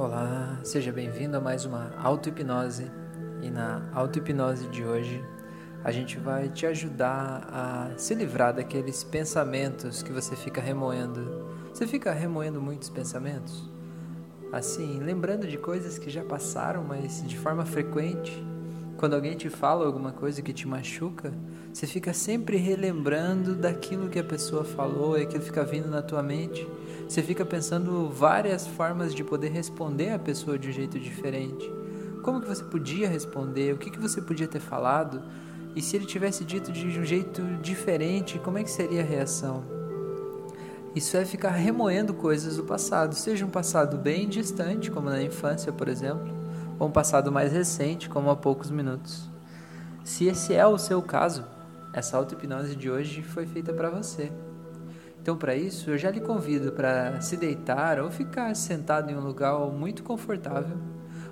Olá, seja bem-vindo a mais uma auto-hipnose. E na auto-hipnose de hoje, a gente vai te ajudar a se livrar daqueles pensamentos que você fica remoendo. Você fica remoendo muitos pensamentos? Assim, lembrando de coisas que já passaram, mas de forma frequente. Quando alguém te fala alguma coisa que te machuca, você fica sempre relembrando daquilo que a pessoa falou e aquilo fica vindo na tua mente. Você fica pensando várias formas de poder responder a pessoa de um jeito diferente. Como que você podia responder? O que, que você podia ter falado? E se ele tivesse dito de um jeito diferente, como é que seria a reação? Isso é ficar remoendo coisas do passado, seja um passado bem distante, como na infância, por exemplo, ou um passado mais recente, como há poucos minutos. Se esse é o seu caso, essa auto-hipnose de hoje foi feita para você. Então, para isso, eu já lhe convido para se deitar ou ficar sentado em um lugar muito confortável,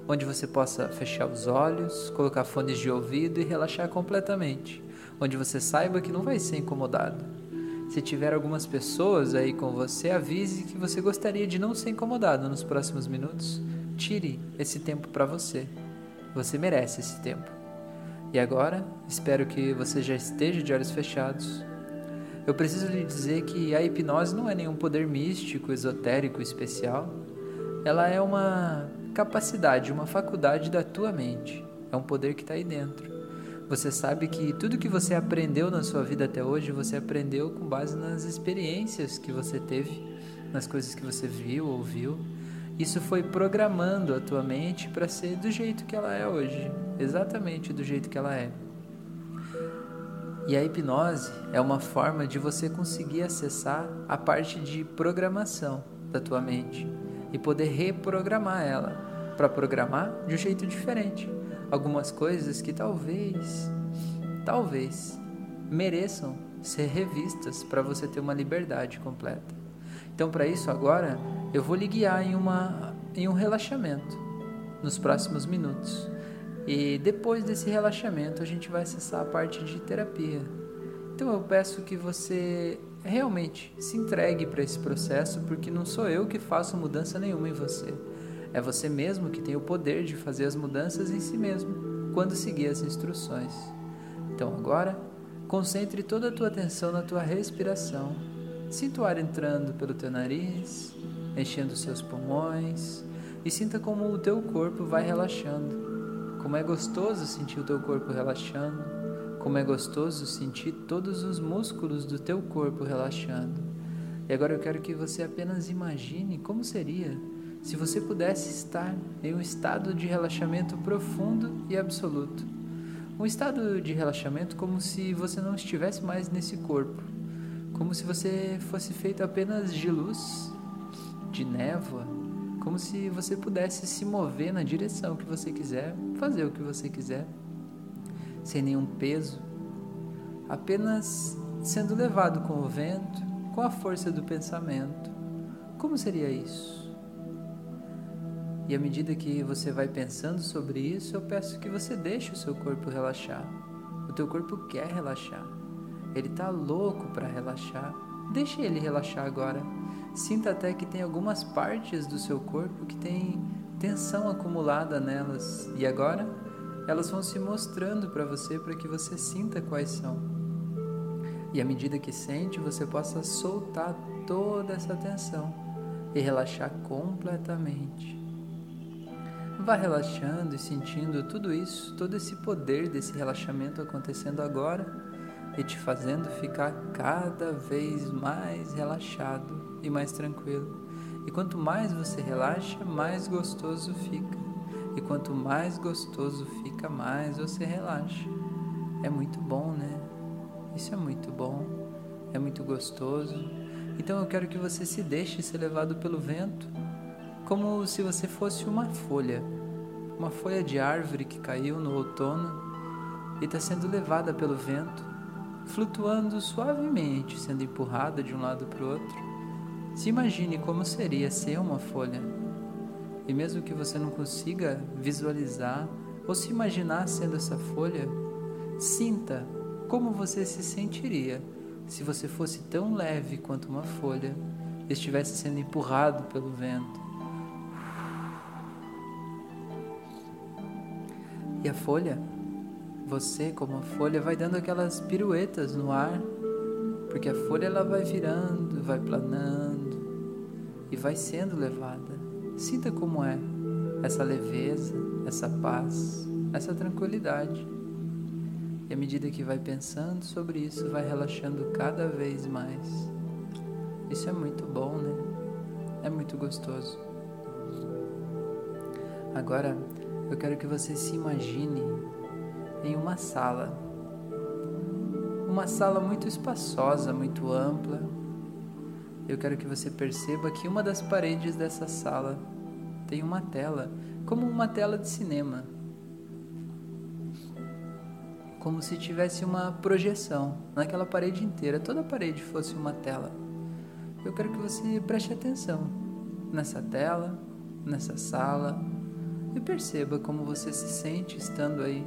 onde você possa fechar os olhos, colocar fones de ouvido e relaxar completamente, onde você saiba que não vai ser incomodado. Se tiver algumas pessoas aí com você, avise que você gostaria de não ser incomodado nos próximos minutos. Tire esse tempo para você. Você merece esse tempo. E agora, espero que você já esteja de olhos fechados. Eu preciso lhe dizer que a hipnose não é nenhum poder místico, esotérico, especial. Ela é uma capacidade, uma faculdade da tua mente. É um poder que está aí dentro. Você sabe que tudo que você aprendeu na sua vida até hoje, você aprendeu com base nas experiências que você teve, nas coisas que você viu, ouviu. Isso foi programando a tua mente para ser do jeito que ela é hoje, exatamente do jeito que ela é. E a hipnose é uma forma de você conseguir acessar a parte de programação da tua mente e poder reprogramar ela para programar de um jeito diferente. Algumas coisas que talvez, talvez mereçam ser revistas para você ter uma liberdade completa. Então, para isso agora, eu vou lhe guiar em, uma, em um relaxamento nos próximos minutos. E depois desse relaxamento, a gente vai acessar a parte de terapia. Então eu peço que você realmente se entregue para esse processo, porque não sou eu que faço mudança nenhuma em você. É você mesmo que tem o poder de fazer as mudanças em si mesmo, quando seguir as instruções. Então agora, concentre toda a tua atenção na tua respiração. Sinta o ar entrando pelo teu nariz enchendo seus pulmões e sinta como o teu corpo vai relaxando. Como é gostoso sentir o teu corpo relaxando, como é gostoso sentir todos os músculos do teu corpo relaxando. E agora eu quero que você apenas imagine como seria se você pudesse estar em um estado de relaxamento profundo e absoluto. Um estado de relaxamento como se você não estivesse mais nesse corpo, como se você fosse feito apenas de luz de névoa, como se você pudesse se mover na direção que você quiser, fazer o que você quiser, sem nenhum peso, apenas sendo levado com o vento, com a força do pensamento. Como seria isso? E à medida que você vai pensando sobre isso, eu peço que você deixe o seu corpo relaxar. O teu corpo quer relaxar. Ele está louco para relaxar. Deixe ele relaxar agora. Sinta até que tem algumas partes do seu corpo que tem tensão acumulada nelas e agora elas vão se mostrando para você para que você sinta quais são. E à medida que sente, você possa soltar toda essa tensão e relaxar completamente. Vá relaxando e sentindo tudo isso, todo esse poder desse relaxamento acontecendo agora e te fazendo ficar cada vez mais relaxado e mais tranquilo. E quanto mais você relaxa, mais gostoso fica. E quanto mais gostoso fica, mais você relaxa. É muito bom, né? Isso é muito bom, é muito gostoso. Então eu quero que você se deixe ser levado pelo vento, como se você fosse uma folha, uma folha de árvore que caiu no outono e está sendo levada pelo vento, flutuando suavemente, sendo empurrada de um lado para o outro. Se imagine como seria ser uma folha. E mesmo que você não consiga visualizar ou se imaginar sendo essa folha, sinta como você se sentiria se você fosse tão leve quanto uma folha e estivesse sendo empurrado pelo vento. E a folha, você como a folha vai dando aquelas piruetas no ar, porque a folha ela vai virando, vai planando vai sendo levada. Sinta como é essa leveza, essa paz, essa tranquilidade. E à medida que vai pensando sobre isso, vai relaxando cada vez mais. Isso é muito bom, né? É muito gostoso. Agora, eu quero que você se imagine em uma sala. Uma sala muito espaçosa, muito ampla. Eu quero que você perceba que uma das paredes dessa sala tem uma tela, como uma tela de cinema. Como se tivesse uma projeção naquela parede inteira, toda a parede fosse uma tela. Eu quero que você preste atenção nessa tela, nessa sala, e perceba como você se sente estando aí.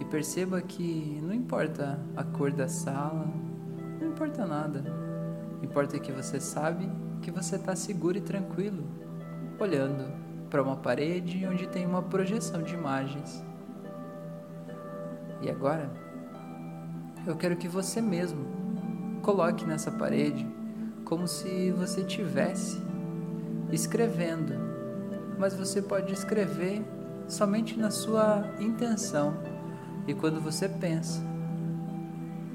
E perceba que não importa a cor da sala, não importa nada. Importa que você sabe que você está seguro e tranquilo olhando para uma parede onde tem uma projeção de imagens. E agora, eu quero que você mesmo coloque nessa parede como se você tivesse escrevendo, mas você pode escrever somente na sua intenção. E quando você pensa,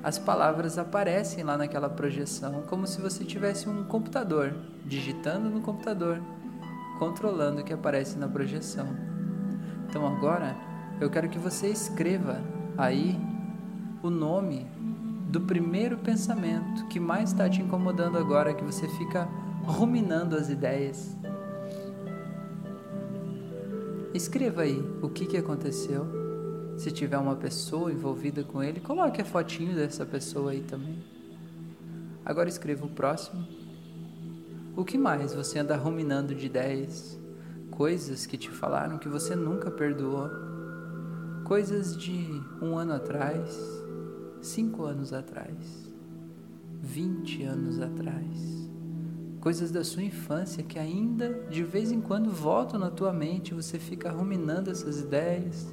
as palavras aparecem lá naquela projeção, como se você tivesse um computador, digitando no computador controlando o que aparece na projeção. Então agora eu quero que você escreva aí o nome do primeiro pensamento que mais está te incomodando agora, que você fica ruminando as ideias. Escreva aí o que, que aconteceu. Se tiver uma pessoa envolvida com ele, coloque a fotinho dessa pessoa aí também. Agora escreva o próximo. O que mais você anda ruminando de ideias? Coisas que te falaram que você nunca perdoou? Coisas de um ano atrás, cinco anos atrás, vinte anos atrás? Coisas da sua infância que ainda de vez em quando voltam na tua mente, você fica ruminando essas ideias,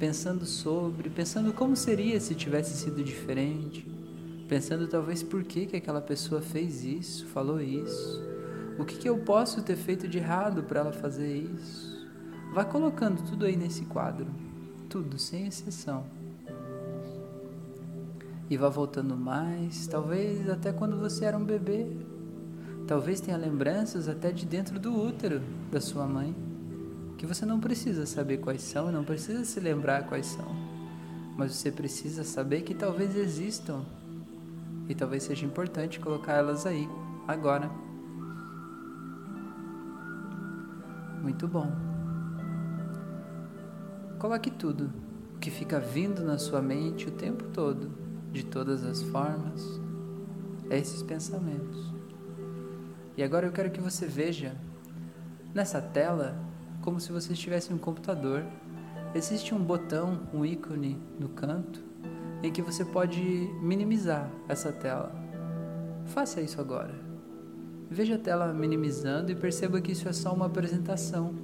pensando sobre, pensando como seria se tivesse sido diferente, pensando talvez por que, que aquela pessoa fez isso, falou isso o que, que eu posso ter feito de errado para ela fazer isso? Vá colocando tudo aí nesse quadro, tudo, sem exceção. E vá voltando mais, talvez até quando você era um bebê. Talvez tenha lembranças até de dentro do útero da sua mãe, que você não precisa saber quais são e não precisa se lembrar quais são, mas você precisa saber que talvez existam e talvez seja importante colocar elas aí, agora. Muito bom. Coloque tudo o que fica vindo na sua mente o tempo todo, de todas as formas, é esses pensamentos. E agora eu quero que você veja nessa tela como se você estivesse em um computador. Existe um botão, um ícone no canto em que você pode minimizar essa tela. Faça isso agora. Veja a tela minimizando e perceba que isso é só uma apresentação.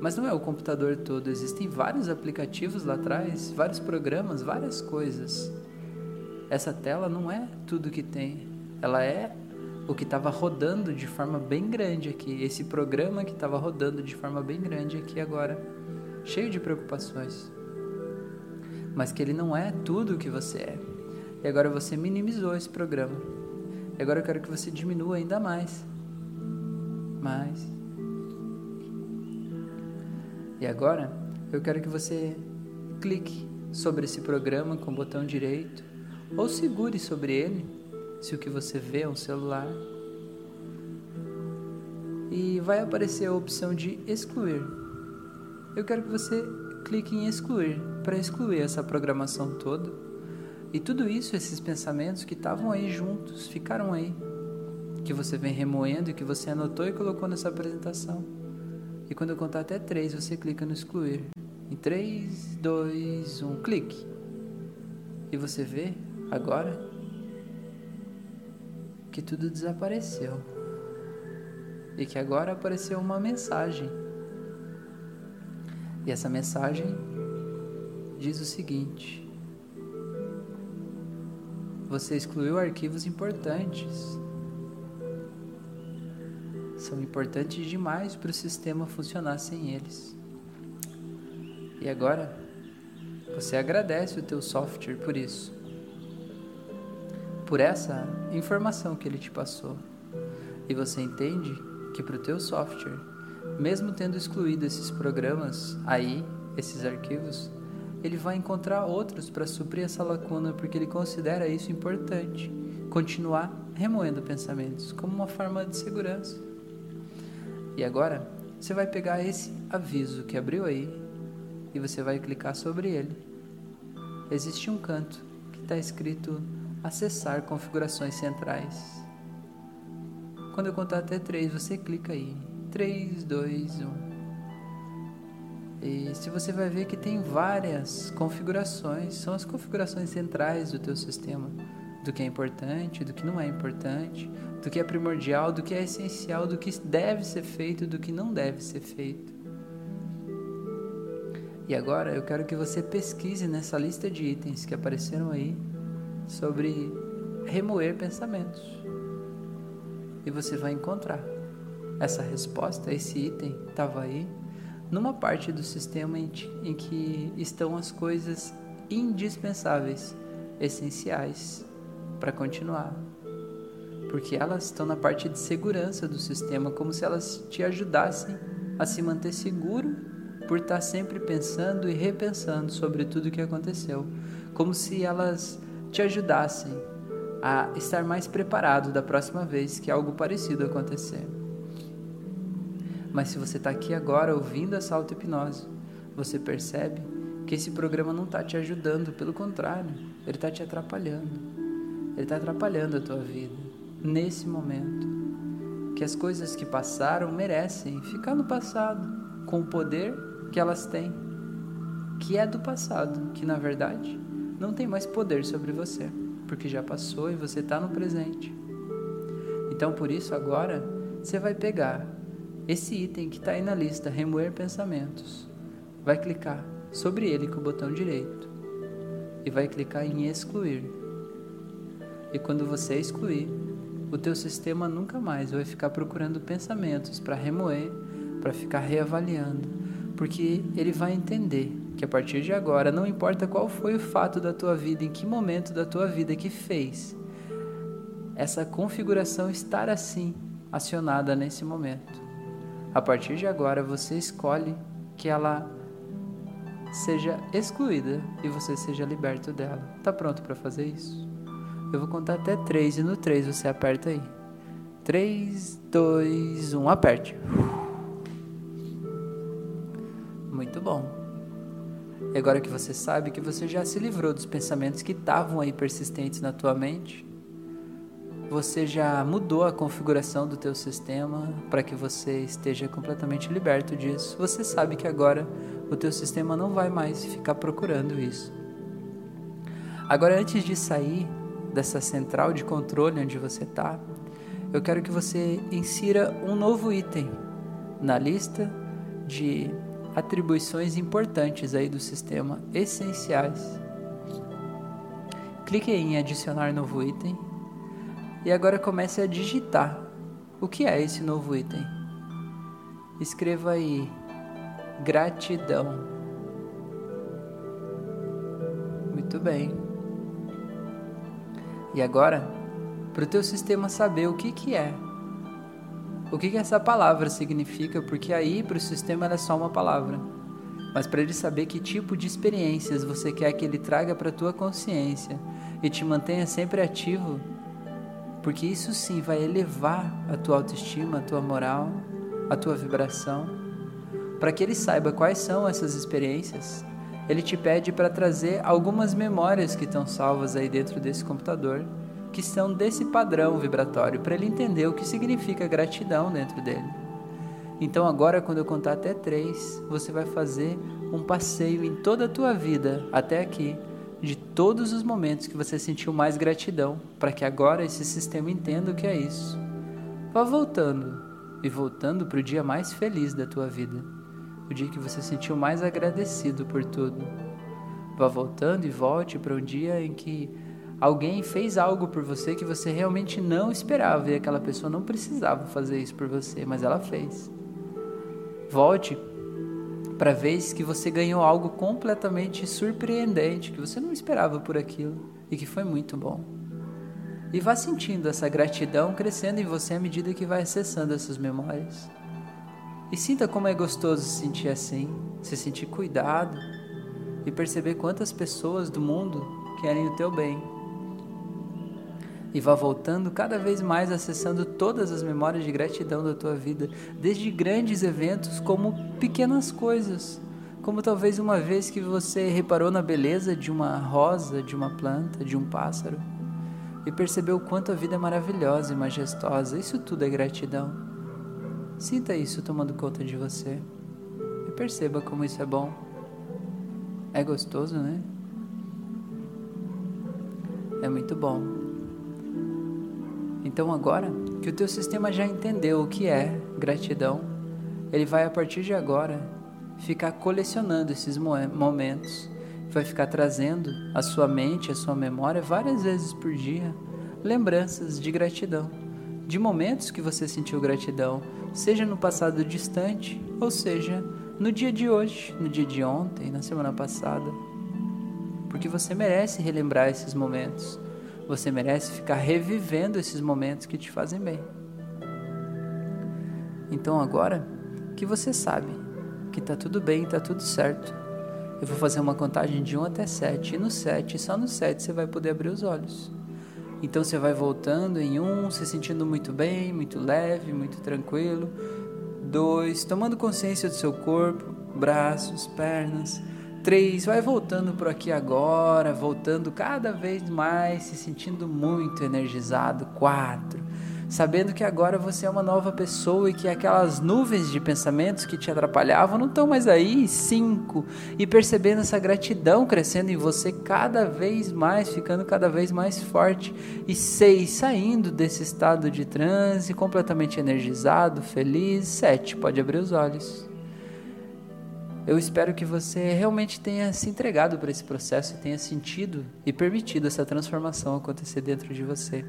Mas não é o computador todo, existem vários aplicativos lá atrás, vários programas, várias coisas. Essa tela não é tudo que tem, ela é o que estava rodando de forma bem grande aqui, esse programa que estava rodando de forma bem grande aqui agora, cheio de preocupações. Mas que ele não é tudo o que você é. E agora você minimizou esse programa. E agora eu quero que você diminua ainda mais. Mais. E agora eu quero que você clique sobre esse programa com o botão direito ou segure sobre ele, se o que você vê é um celular. E vai aparecer a opção de excluir. Eu quero que você clique em excluir para excluir essa programação toda e tudo isso, esses pensamentos que estavam aí juntos, ficaram aí, que você vem remoendo e que você anotou e colocou nessa apresentação. E quando eu contar até três, você clica no excluir. Em três, dois, um, clique. E você vê agora que tudo desapareceu. E que agora apareceu uma mensagem. E essa mensagem diz o seguinte: Você excluiu arquivos importantes. São importantes demais para o sistema funcionar sem eles. E agora, você agradece o teu software por isso. Por essa informação que ele te passou. E você entende que para o teu software, mesmo tendo excluído esses programas aí, esses arquivos, ele vai encontrar outros para suprir essa lacuna porque ele considera isso importante. Continuar remoendo pensamentos como uma forma de segurança. E agora, você vai pegar esse aviso que abriu aí e você vai clicar sobre ele. Existe um canto que está escrito Acessar configurações centrais. Quando eu contar até 3, você clica aí. 3, 2, 1. E se você vai ver que tem várias configurações, são as configurações centrais do teu sistema, do que é importante, do que não é importante, do que é primordial, do que é essencial, do que deve ser feito, do que não deve ser feito. E agora eu quero que você pesquise nessa lista de itens que apareceram aí sobre remoer pensamentos e você vai encontrar essa resposta, esse item estava aí, numa parte do sistema em, em que estão as coisas indispensáveis, essenciais para continuar. Porque elas estão na parte de segurança do sistema, como se elas te ajudassem a se manter seguro por estar sempre pensando e repensando sobre tudo o que aconteceu, como se elas te ajudassem a estar mais preparado da próxima vez que algo parecido acontecer. Mas se você está aqui agora ouvindo essa auto-hipnose, você percebe que esse programa não está te ajudando, pelo contrário, ele está te atrapalhando. Ele está atrapalhando a tua vida nesse momento. Que as coisas que passaram merecem ficar no passado, com o poder que elas têm, que é do passado, que na verdade não tem mais poder sobre você porque já passou e você está no presente. Então, por isso, agora você vai pegar esse item que está aí na lista, remoer pensamentos, vai clicar sobre ele com o botão direito e vai clicar em excluir. E quando você excluir, o teu sistema nunca mais vai ficar procurando pensamentos para remoer, para ficar reavaliando, porque ele vai entender que a partir de agora, não importa qual foi o fato da tua vida, em que momento da tua vida que fez essa configuração estar assim acionada nesse momento. A partir de agora, você escolhe que ela seja excluída e você seja liberto dela. Tá pronto para fazer isso? Eu vou contar até três e no três você aperta aí. 3, 2, 1, aperte. Muito bom. E agora que você sabe que você já se livrou dos pensamentos que estavam aí persistentes na tua mente, você já mudou a configuração do teu sistema para que você esteja completamente liberto disso. Você sabe que agora o teu sistema não vai mais ficar procurando isso. Agora, antes de sair dessa central de controle onde você está, eu quero que você insira um novo item na lista de atribuições importantes aí do sistema, essenciais. Clique em adicionar novo item e agora comece a digitar o que é esse novo item. Escreva aí gratidão. Muito bem. E agora, para o teu sistema saber o que, que é o que, que essa palavra significa, porque aí para o sistema ela é só uma palavra. Mas para ele saber que tipo de experiências você quer que ele traga para a tua consciência e te mantenha sempre ativo, porque isso sim vai elevar a tua autoestima, a tua moral, a tua vibração. Para que ele saiba quais são essas experiências, ele te pede para trazer algumas memórias que estão salvas aí dentro desse computador que são desse padrão vibratório, para ele entender o que significa gratidão dentro dele. Então, agora, quando eu contar até três, você vai fazer um passeio em toda a tua vida, até aqui, de todos os momentos que você sentiu mais gratidão, para que agora esse sistema entenda o que é isso. Vá voltando e voltando para o dia mais feliz da tua vida, o dia que você sentiu mais agradecido por tudo, Vá voltando e volte para um dia em que alguém fez algo por você que você realmente não esperava e aquela pessoa não precisava fazer isso por você, mas ela fez. Volte para vez que você ganhou algo completamente surpreendente, que você não esperava por aquilo e que foi muito bom. E vá sentindo essa gratidão crescendo em você à medida que vai acessando essas memórias. E sinta como é gostoso se sentir assim, se sentir cuidado e perceber quantas pessoas do mundo querem o teu bem. E vá voltando cada vez mais acessando todas as memórias de gratidão da tua vida, desde grandes eventos como pequenas coisas, como talvez uma vez que você reparou na beleza de uma rosa, de uma planta, de um pássaro e percebeu o quanto a vida é maravilhosa e majestosa. Isso tudo é gratidão. Sinta isso tomando conta de você. E perceba como isso é bom. É gostoso, né? É muito bom. Então agora que o teu sistema já entendeu o que é gratidão, ele vai a partir de agora ficar colecionando esses momentos, vai ficar trazendo à sua mente, à sua memória várias vezes por dia lembranças de gratidão, de momentos que você sentiu gratidão, seja no passado distante, ou seja, no dia de hoje, no dia de ontem, na semana passada. Porque você merece relembrar esses momentos. Você merece ficar revivendo esses momentos que te fazem bem. Então agora que você sabe que tá tudo bem, tá tudo certo, eu vou fazer uma contagem de 1 até 7. E no 7, só no 7 você vai poder abrir os olhos. Então você vai voltando em um, se sentindo muito bem, muito leve, muito tranquilo. Dois, tomando consciência do seu corpo, braços, pernas. Três, vai voltando por aqui agora, voltando cada vez mais, se sentindo muito energizado. Quatro, sabendo que agora você é uma nova pessoa e que aquelas nuvens de pensamentos que te atrapalhavam não estão mais aí. Cinco, e percebendo essa gratidão crescendo em você cada vez mais, ficando cada vez mais forte. E seis, saindo desse estado de transe, completamente energizado, feliz. Sete, pode abrir os olhos. Eu espero que você realmente tenha se entregado para esse processo e tenha sentido e permitido essa transformação acontecer dentro de você.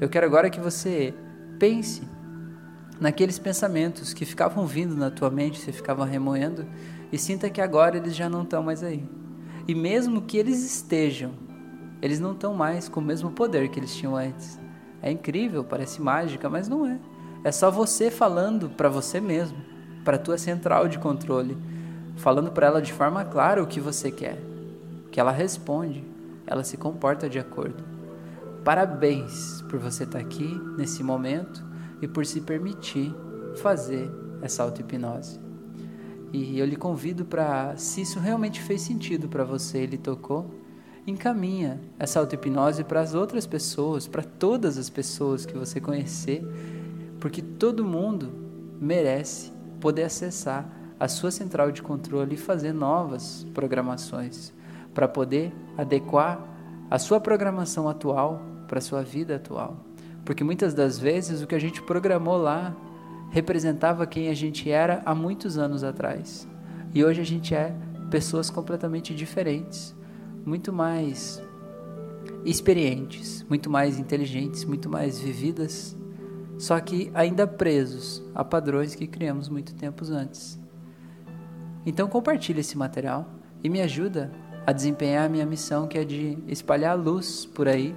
Eu quero agora que você pense naqueles pensamentos que ficavam vindo na tua mente, você ficava remoendo, e sinta que agora eles já não estão mais aí. E mesmo que eles estejam, eles não estão mais com o mesmo poder que eles tinham antes. É incrível, parece mágica, mas não é. É só você falando para você mesmo, para a tua central de controle, falando para ela de forma clara o que você quer, que ela responde, ela se comporta de acordo. Parabéns por você estar aqui nesse momento e por se permitir fazer essa auto-hipnose. E eu lhe convido para, se isso realmente fez sentido para você, ele tocou, encaminha essa auto-hipnose para as outras pessoas, para todas as pessoas que você conhecer, porque todo mundo merece poder acessar a sua central de controle e fazer novas programações para poder adequar a sua programação atual para a sua vida atual. Porque muitas das vezes o que a gente programou lá representava quem a gente era há muitos anos atrás. E hoje a gente é pessoas completamente diferentes, muito mais experientes, muito mais inteligentes, muito mais vividas, só que ainda presos a padrões que criamos muito tempos antes. Então compartilhe esse material e me ajuda a desempenhar a minha missão que é de espalhar luz por aí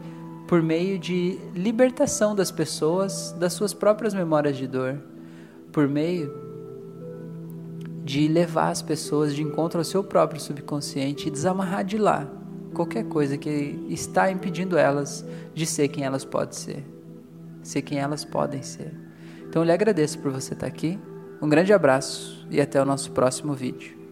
por meio de libertação das pessoas das suas próprias memórias de dor, por meio de levar as pessoas de encontro ao seu próprio subconsciente e desamarrar de lá qualquer coisa que está impedindo elas de ser quem elas podem ser, ser quem elas podem ser. Então eu lhe agradeço por você estar aqui. Um grande abraço e até o nosso próximo vídeo.